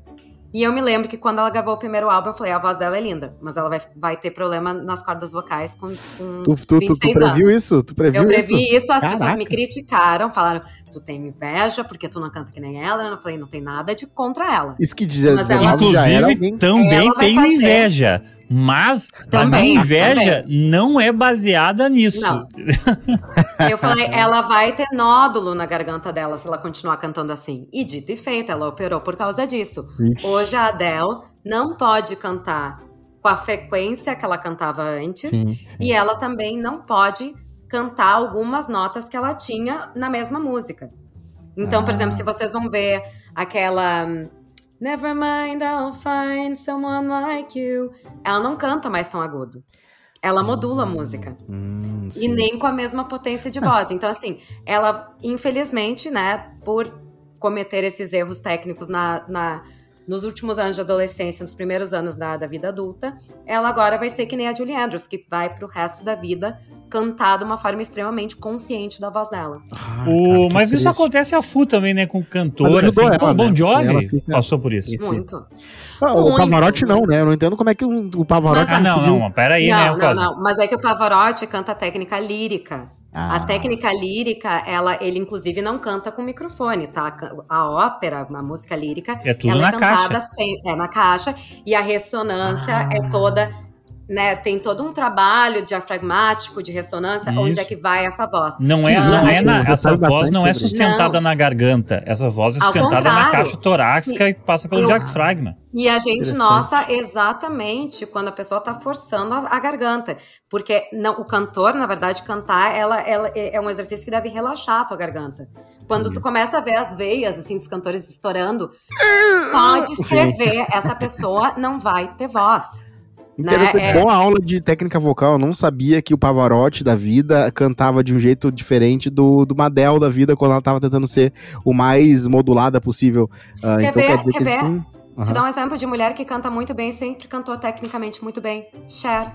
B: E eu me lembro que quando ela gravou o primeiro álbum, eu falei, a voz dela é linda, mas ela vai, vai ter problema nas cordas vocais com, com
A: tu, tu, tu, tu previu anos. isso? Tu previu
B: eu previ isso, isso as Caraca. pessoas me criticaram, falaram, tu tem inveja porque tu não canta que nem ela. Eu falei, não tem nada de contra ela.
A: Isso que dizer,
D: mas ela, inclusive, também tenho inveja. Mas também, a minha inveja também. não é baseada nisso. Não.
B: Eu falei, ela vai ter nódulo na garganta dela se ela continuar cantando assim. E dito e feito, ela operou por causa disso. Ixi. Hoje a Adele não pode cantar com a frequência que ela cantava antes. Sim, sim. E ela também não pode cantar algumas notas que ela tinha na mesma música. Então, ah. por exemplo, se vocês vão ver aquela Never mind, I'll find someone like you. Ela não canta mais tão agudo. Ela modula a música. Hum, e nem com a mesma potência de voz. Então, assim, ela, infelizmente, né, por cometer esses erros técnicos na, na nos últimos anos de adolescência, nos primeiros anos da, da vida adulta, ela agora vai ser que nem a Julie Andrews, que vai pro resto da vida cantar de uma forma extremamente consciente da voz dela.
D: Ah, o, cara, mas isso acontece a Fu também, né? Com cantor, assim, ela, o Bon né? Jovi fica... passou por isso.
B: Muito.
A: Ah, o Pavarotti não, né? Eu não entendo como é que o, Pavarotti...
D: Mas, ah, não, não, não, peraí,
B: não, né? Não, não, não, mas é que o Pavarotti canta técnica lírica. Ah. A técnica lírica, ela, ele inclusive não canta com microfone, tá? A ópera, a música lírica,
D: é tudo
B: ela
D: na
B: é cantada
D: caixa.
B: Sem, é na caixa e a ressonância ah. é toda né, tem todo um trabalho diafragmático, de ressonância, Isso. onde é que vai essa voz.
D: Não é, não, é na, essa voz não é sustentada não. na garganta, essa voz é sustentada na caixa torácica e, e passa pelo eu, diafragma.
B: E a gente nossa exatamente quando a pessoa está forçando a, a, garganta, porque não, o cantor, na verdade, cantar, ela, ela é, é um exercício que deve relaxar a tua garganta. Quando Sim. tu começa a ver as veias assim dos cantores estourando, pode escrever, essa pessoa não vai ter voz.
A: Interessante, né? boa aula de técnica vocal. Eu não sabia que o Pavarotti da vida cantava de um jeito diferente do, do Madel da vida quando ela tava tentando ser o mais modulada possível.
B: Uh, quer então, ver? Quer, quer ver? Uhum. Te dar um exemplo de mulher que canta muito bem, sempre cantou tecnicamente muito bem. Cher.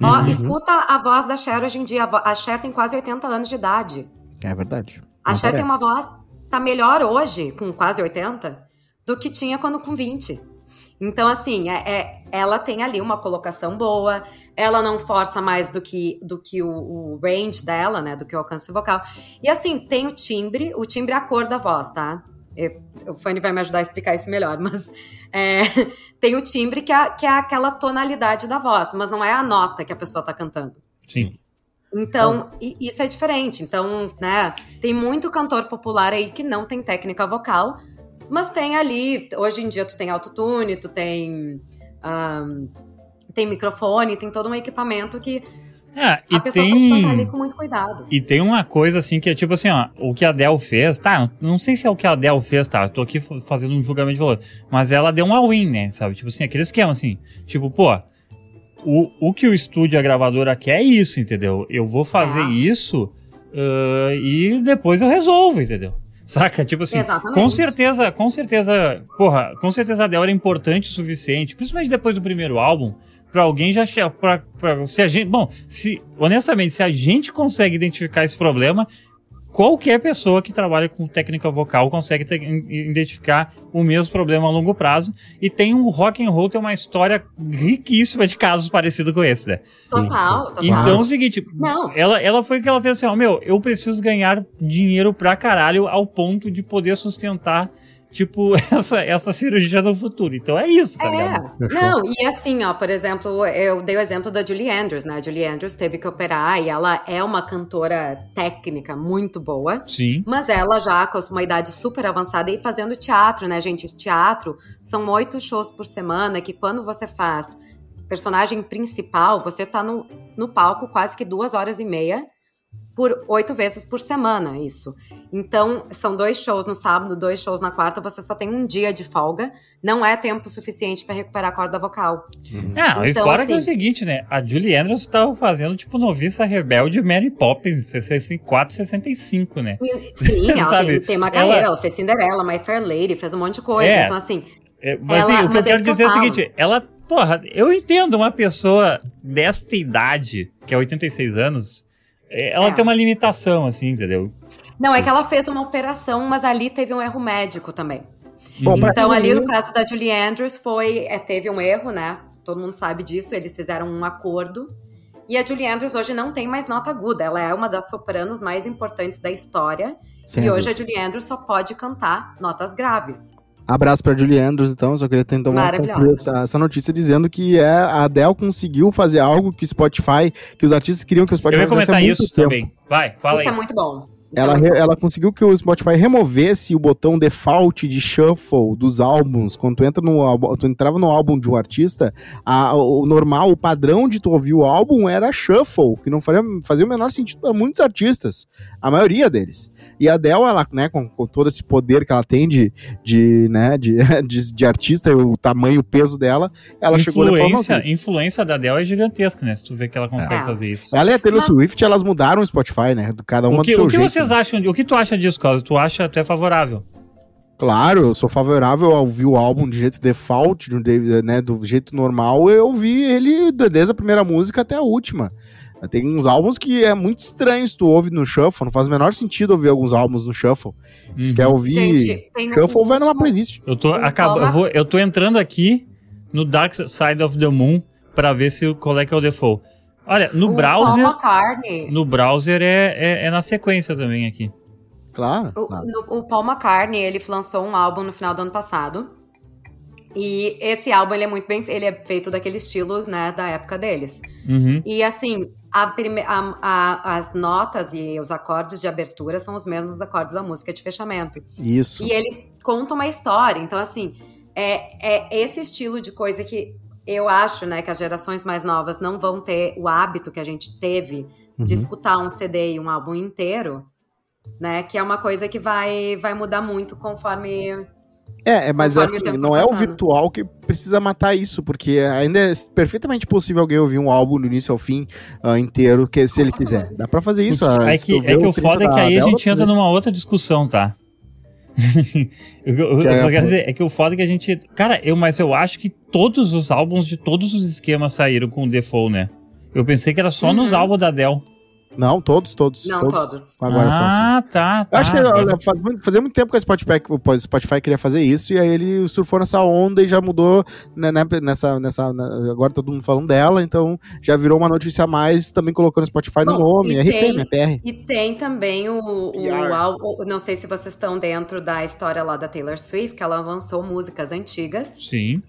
B: Uhum. Ó, escuta a voz da Cher hoje em dia. A Cher tem quase 80 anos de idade.
A: É verdade.
B: A Cher parece. tem uma voz, tá melhor hoje, com quase 80, do que tinha quando com 20. Então, assim, é, é, ela tem ali uma colocação boa, ela não força mais do que, do que o, o, range dela, né? Do que o alcance vocal. E assim, tem o timbre, o timbre é a cor da voz, tá? Eu, o Fanny vai me ajudar a explicar isso melhor, mas é, tem o timbre que é, que é aquela tonalidade da voz, mas não é a nota que a pessoa tá cantando.
D: Sim.
B: Então, isso é diferente. Então, né, tem muito cantor popular aí que não tem técnica vocal, mas tem ali, hoje em dia tu tem autotune, tu tem, um, tem microfone, tem todo um equipamento que
D: é, a pessoa tem... pode cantar ali com muito cuidado. E tem uma coisa assim que é tipo assim, ó, o que a Dell fez, tá? Não sei se é o que a Dell fez, tá? Eu tô aqui fazendo um julgamento de valor. Mas ela deu uma win, né? Sabe? Tipo assim, aquele esquema assim. Tipo, pô, o, o que o estúdio, a gravadora quer é isso, entendeu? Eu vou fazer é. isso uh, e depois eu resolvo, entendeu? Saca? Tipo assim, Exatamente. com certeza, com certeza, porra, com certeza a Adele era importante o suficiente, principalmente depois do primeiro álbum, para alguém já pra, se a gente, bom, se honestamente, se a gente consegue identificar esse problema, qualquer pessoa que trabalha com técnica vocal consegue ter, identificar o mesmo problema a longo prazo e tem um rock and roll tem uma história riquíssima de casos parecidos com esse, né?
B: Total, total.
D: Então é o seguinte, Não. ela ela foi que ela fez assim, ó, meu, eu preciso ganhar dinheiro pra caralho ao ponto de poder sustentar tipo, essa, essa cirurgia no futuro. Então é isso, tá é. ligado?
B: Não, e assim, ó, por exemplo, eu dei o exemplo da Julie Andrews, né? A Julie Andrews teve que operar e ela é uma cantora técnica muito boa.
D: Sim.
B: Mas ela já com uma idade super avançada e fazendo teatro, né, gente? Teatro são oito shows por semana que quando você faz personagem principal, você tá no, no palco quase que duas horas e meia por oito vezes por semana, isso. Então, são dois shows no sábado, dois shows na quarta, você só tem um dia de folga, não é tempo suficiente para recuperar a corda vocal.
D: Uhum. Não, então, e fora assim, que é o assim, seguinte, né? A Julie Andrews estava fazendo, tipo, noviça rebelde Mary Poppins em 64, 65, né?
B: Sim, ela tem, tem, uma carreira, ela... ela... fez Cinderela, My Fair Lady, fez um monte de coisa, é, então assim...
D: É, mas ela, assim, o que eu quero é dizer é o seguinte, ela Porra, eu entendo uma pessoa desta idade, que é 86 anos, ela é. tem uma limitação, assim, entendeu?
B: Não, é que ela fez uma operação, mas ali teve um erro médico também. Bom, então, ali no caso da Julie Andrews, foi, é, teve um erro, né? Todo mundo sabe disso, eles fizeram um acordo. E a Julie Andrews hoje não tem mais nota aguda, ela é uma das sopranos mais importantes da história. Sim. E hoje a Julie Andrews só pode cantar notas graves.
A: Abraço pra Julie Andrews, então. Só queria tentar essa, essa notícia dizendo que é, a Adele conseguiu fazer algo que o Spotify, que os artistas queriam que o Spotify
D: Eu ia comentar isso tempo. também. Vai, fala
B: isso aí. Isso é muito bom.
A: Ela, é ela conseguiu que o Spotify removesse o botão default de shuffle dos álbuns. Quando tu entra no tu entrava no álbum de um artista, a, o normal, o padrão de tu ouvir o álbum era shuffle, que não fazia, fazia o menor sentido para muitos artistas, a maioria deles. E a Adele, ela, né, com, com, todo esse poder que ela tem de, de, né, de, de, de artista, o tamanho, o peso dela, ela
D: influência,
A: chegou
D: falou assim, influência da Adele é gigantesca, né? Se tu vê que ela consegue é. fazer isso.
A: Ela e a Taylor Mas... Swift, elas mudaram o Spotify, né? Cada uma
D: o que,
A: do seu
D: o que
A: jeito.
D: vocês acham? O que tu acha disso, Carlos? Tu acha até favorável?
A: Claro, eu sou favorável ao ouvir o álbum de jeito default, né, do jeito normal. Eu ouvi ele desde a primeira música até a última. Tem uns álbuns que é muito estranho se tu ouve no Shuffle, não faz o menor sentido ouvir alguns álbuns no Shuffle. Uhum. Se quer ouvir Gente, Shuffle, um vai numa playlist.
D: Eu tô, acabo, eu, vou, eu tô entrando aqui no Dark Side of the Moon para ver se qual é que é o default. Olha, no o browser. No browser é, é, é, na sequência também aqui.
A: Claro.
B: O,
A: claro.
B: No, o Paul McCartney, ele lançou um álbum no final do ano passado. E esse álbum, ele é muito bem... Ele é feito daquele estilo, né, da época deles.
D: Uhum.
B: E, assim, a prime, a, a, as notas e os acordes de abertura são os mesmos acordes da música de fechamento.
A: Isso.
B: E ele conta uma história. Então, assim, é, é esse estilo de coisa que eu acho, né, que as gerações mais novas não vão ter o hábito que a gente teve uhum. de escutar um CD e um álbum inteiro, né, que é uma coisa que vai, vai mudar muito conforme
A: é, é mas assim, não é o virtual que precisa matar isso, porque ainda é perfeitamente possível alguém ouvir um álbum do início ao fim uh, inteiro, que se ele quiser. Dá pra fazer isso.
D: É, é que, é que o foda é que aí a gente entra numa outra discussão, tá? eu, eu, que eu só quero dizer, é que o foda é que a gente. Cara, eu, mas eu acho que todos os álbuns de todos os esquemas saíram com o default, né? Eu pensei que era só uhum. nos álbuns da Dell.
A: Não, todos, todos.
B: Não,
A: todos.
B: todos.
A: Agora
D: ah, são assim. Ah, tá,
A: tá. Eu acho que tá. olha, faz, fazia muito tempo que o Spotify, o Spotify queria fazer isso, e aí ele surfou nessa onda e já mudou né, né nessa, nessa. Agora todo mundo falando dela, então já virou uma notícia a mais, também colocando o Spotify Bom, no nome, RP, tem, né? PR.
B: E tem também o, o, o, Não sei se vocês estão dentro da história lá da Taylor Swift, que ela lançou músicas antigas.
D: Sim.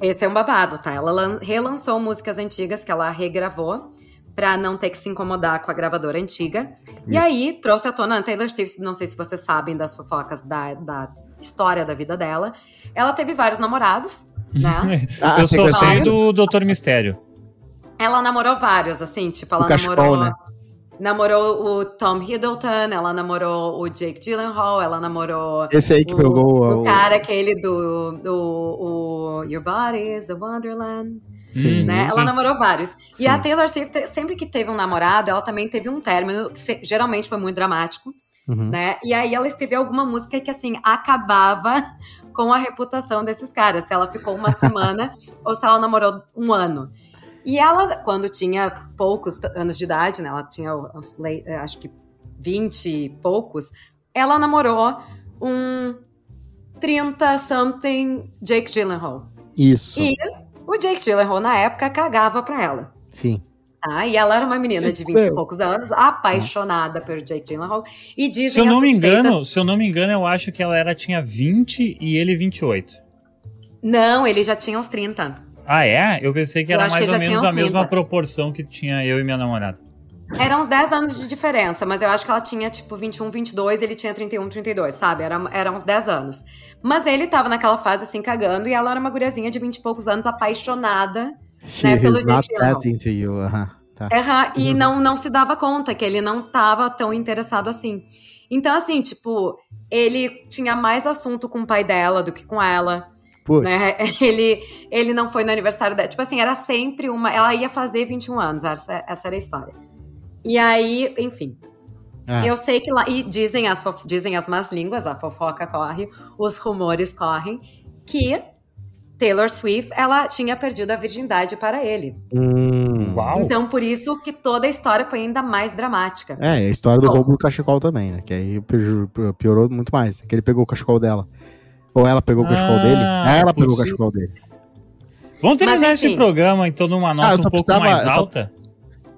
B: Esse é um babado, tá? Ela relançou músicas antigas que ela regravou para não ter que se incomodar com a gravadora antiga. Isso. E aí trouxe à tona a Taylor Swift, não sei se vocês sabem das fofocas da, da história da vida dela. Ela teve vários namorados, né?
D: ah, eu sou sei do Doutor Mistério.
B: Ela namorou vários, assim, tipo, ela
A: o namorou. né?
B: Namorou o Tom Hiddleston, ela namorou o Jake Gyllenhaal, ela namorou.
A: Esse aí que
B: o,
A: pegou
B: o. O cara, aquele do, do o Your Body is a Wonderland. Sim, né? Sim. Ela namorou vários. Sim. E a Taylor Swift, sempre que teve um namorado, ela também teve um término, que geralmente foi muito dramático. Uhum. Né? E aí ela escreveu alguma música que assim acabava com a reputação desses caras, se ela ficou uma semana ou se ela namorou um ano. E ela, quando tinha poucos anos de idade, né? Ela tinha acho que 20 e poucos, ela namorou um 30 something Jake Gyllenhaal.
A: Isso.
B: E o Jake Gyllenhaal, na época, cagava pra ela.
A: Sim.
B: Ah, e ela era uma menina Sim, de 20 e poucos anos, apaixonada por Jake Gyllenhaal. E dizem
D: se eu não me engano, Se eu não me engano, eu acho que ela era, tinha 20 e ele 28.
B: Não, ele já tinha uns 30.
D: Ah, é? Eu pensei que era mais que ou menos a mesma proporção que tinha eu e minha namorada.
B: Eram uns 10 anos de diferença, mas eu acho que ela tinha, tipo, 21, 22, ele tinha 31, 32, sabe? Era, era uns 10 anos. Mas ele tava naquela fase, assim, cagando, e ela era uma guriazinha de 20 e poucos anos, apaixonada, She né, pelo not that into you. Uh -huh. tá. uhum. E uhum. não, não se dava conta que ele não tava tão interessado assim. Então, assim, tipo, ele tinha mais assunto com o pai dela do que com ela. Né? Ele, ele não foi no aniversário dela. Tipo assim, era sempre uma. Ela ia fazer 21 anos, essa, essa era a história. E aí, enfim. É. Eu sei que lá. E dizem as, dizem as más línguas, a fofoca corre, os rumores correm, que Taylor Swift, ela tinha perdido a virgindade para ele.
A: Hum,
B: então, por isso que toda a história foi ainda mais dramática.
A: É, a história do Bom, roubo do cachecol também, né? Que aí piorou muito mais. Que ele pegou o cachecol dela. Ou ela pegou o cachecol ah, dele? Ela pegou o cachecol dele.
D: Vamos terminar Mas, esse programa então numa nota ah, um pouco mais alta?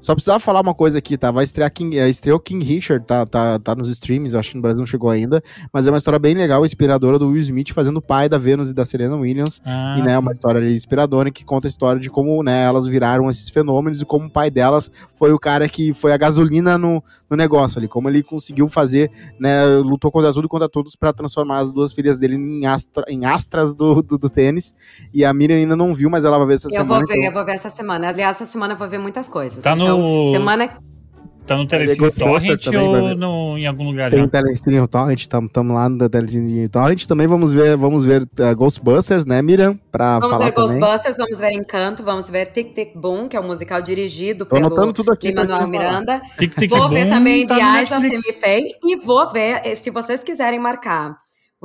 A: Só precisava falar uma coisa aqui, tá? Vai estrear King, é, estreou King Richard, tá, tá, tá nos streams, eu acho que no Brasil não chegou ainda, mas é uma história bem legal, inspiradora do Will Smith fazendo o pai da Venus e da Serena Williams. Ah, e, né, uma história ali inspiradora que conta a história de como, né, elas viraram esses fenômenos e como o pai delas foi o cara que foi a gasolina no, no negócio ali, como ele conseguiu fazer, né, lutou contra tudo e contra todos para transformar as duas filhas dele em, astra, em astras do, do, do, tênis. E a Miriam ainda não viu, mas ela vai ver essa
B: eu
A: semana.
B: Eu vou ver, então... eu vou ver essa semana. Aliás, essa semana eu vou ver muitas coisas.
D: Tá
B: então,
D: no...
B: semana
D: Tá no Telecine Torrent ou no, em algum lugar?
A: Tem no Telecine Torrent, estamos lá no Telecine Torrent. Também vamos ver, vamos ver uh, Ghostbusters, né, Miriam? Pra
B: vamos
A: falar
B: ver Ghostbusters, vamos ver Encanto, vamos ver Tic Tic Boom, que é um musical dirigido
A: Tô pelo tudo aqui
B: Manuel Miranda.
D: Tic, tic,
B: vou
D: boom,
B: ver também
D: tá
B: The Eyes of the Faye e vou ver, eh, se vocês quiserem marcar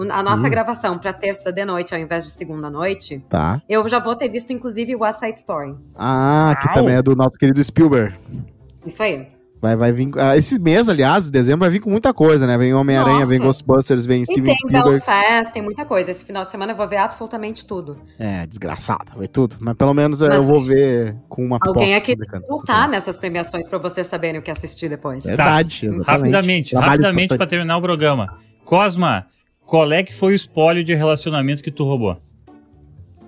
B: a nossa hum. gravação para terça de noite ao invés de segunda noite,
A: tá.
B: eu já vou ter visto, inclusive, West Side Story.
A: Ah, que também é do nosso querido Spielberg.
B: Isso aí.
A: Vai, vai vir. Ah, esse mês, aliás, dezembro, vai vir com muita coisa, né? Vem Homem-Aranha, vem Ghostbusters, vem e Steven
B: tem
A: Spielberg.
B: Belfast, tem muita coisa. Esse final de semana eu vou ver absolutamente tudo.
A: É, desgraçado, vai tudo. Mas pelo menos Mas, eu vou ver com uma
B: Alguém aqui voltar nessas premiações pra vocês saberem o que assistir depois.
A: Verdade,
D: tá. exatamente. Rapidamente, Trabalho rapidamente importante. pra terminar o programa. Cosma, qual é que foi o espólio de relacionamento que tu roubou?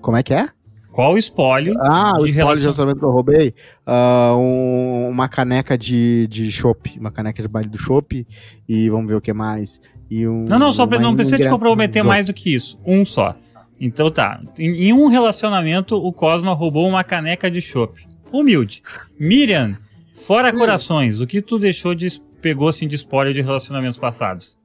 A: Como é que é?
D: Qual o espólio?
A: Ah, o espólio relacion... de relacionamento que eu roubei? Uh, um, uma caneca de, de chopp, uma caneca de baile do chopp, e vamos ver o que mais. E um,
D: não, não, só pra, não precisa te comprometer mais do que isso. Um só. Então tá. Em, em um relacionamento, o Cosma roubou uma caneca de chopp. Humilde. Miriam, fora hum. corações, o que tu deixou de. pegou assim de espólio de relacionamentos passados?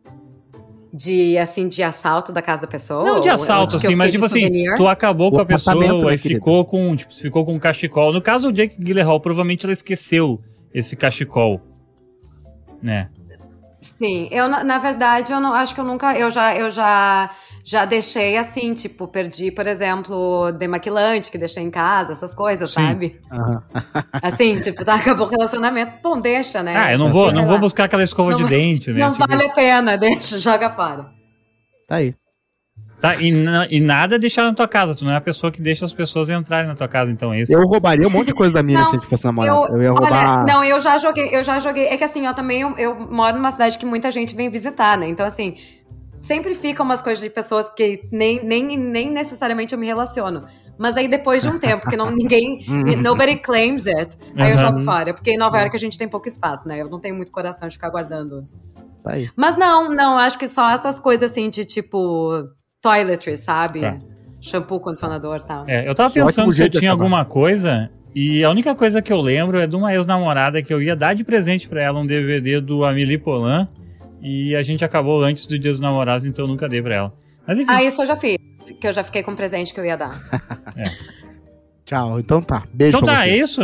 B: De assim de assalto da casa da pessoa?
D: Não de assalto, assim, mas tipo assim, tu acabou com a pessoa e ficou com, tipo, ficou com um cachecol. No caso, o Jake Gyllenhaal, provavelmente ela esqueceu esse cachecol, né?
B: Sim, eu na verdade eu não acho que eu nunca eu já eu já já deixei assim, tipo, perdi, por exemplo, demaquilante que deixei em casa, essas coisas, Sim. sabe? Uhum. Assim, tipo, tá, acabou o relacionamento, bom, deixa, né?
D: Ah, eu não vou, não vou buscar aquela escova não, de dente, né?
B: Não tipo... vale a pena, deixa, joga fora.
A: Tá aí.
D: Tá, e, e nada deixar na tua casa. Tu não é a pessoa que deixa as pessoas entrarem na tua casa, então é isso.
A: Eu roubaria um monte de coisa da minha se a gente fosse namorar. Eu, eu ia roubar.
B: Olha, não, eu já joguei, eu já joguei. É que assim, eu também eu, eu, moro numa cidade que muita gente vem visitar, né? Então, assim, sempre ficam umas coisas de pessoas que nem, nem, nem necessariamente eu me relaciono. Mas aí depois de um tempo, que não ninguém. nobody claims it, aí eu jogo fora. Porque em Nova York a gente tem pouco espaço, né? Eu não tenho muito coração de ficar guardando.
A: Tá aí.
B: Mas não, não, acho que só essas coisas assim de tipo toiletries, sabe? Tá. Shampoo, condicionador e tal.
D: É, eu tava que pensando se eu tinha alguma coisa. E a única coisa que eu lembro é de uma ex-namorada que eu ia dar de presente para ela um DVD do Amélie Polan. E a gente acabou antes do Dia dos Namorados, então eu nunca dei pra ela.
B: Mas enfim. Ah, isso eu já fiz. Que eu já fiquei com um presente que eu ia dar.
A: é. Tchau, então tá. Beijo
D: então
A: pra tá,
D: é isso?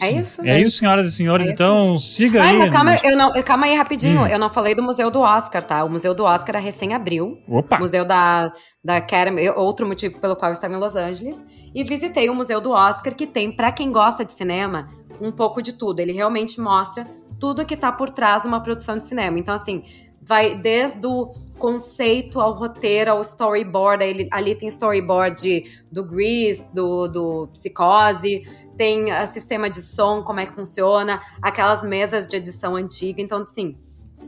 B: É isso?
D: É, é isso, senhoras e senhores. É então, siga aí.
B: calma, eu não, calma aí rapidinho. Hum. Eu não falei do Museu do Oscar, tá? O Museu do Oscar é recém-abriu.
D: Opa!
B: Museu da, da Academy, outro motivo pelo qual eu estava em Los Angeles. E visitei o Museu do Oscar, que tem, para quem gosta de cinema, um pouco de tudo. Ele realmente mostra tudo que tá por trás de uma produção de cinema. Então, assim, vai desde o conceito ao roteiro, ao storyboard. Ali, ali tem storyboard de, do Grease, do, do Psicose, tem uh, sistema de som, como é que funciona, aquelas mesas de edição antiga. Então, assim,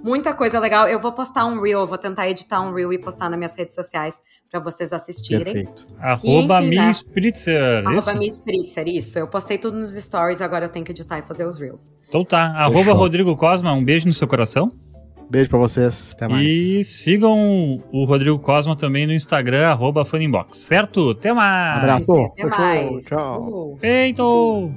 B: muita coisa legal. Eu vou postar um reel, vou tentar editar um reel e postar nas minhas redes sociais para vocês assistirem.
D: Perfeito. Arroba enfim, né? Spritzer.
B: Arroba Mi Spritzer, isso. Eu postei tudo nos stories, agora eu tenho que editar e fazer os reels.
D: Então tá. Arroba Rodrigo Cosma, um beijo no seu coração.
A: Beijo pra vocês, até mais.
D: E sigam o Rodrigo Cosma também no Instagram, arroba Funinbox, certo? Até mais!
A: Abraço!
B: Até mais!
A: Tchau!
D: Feito!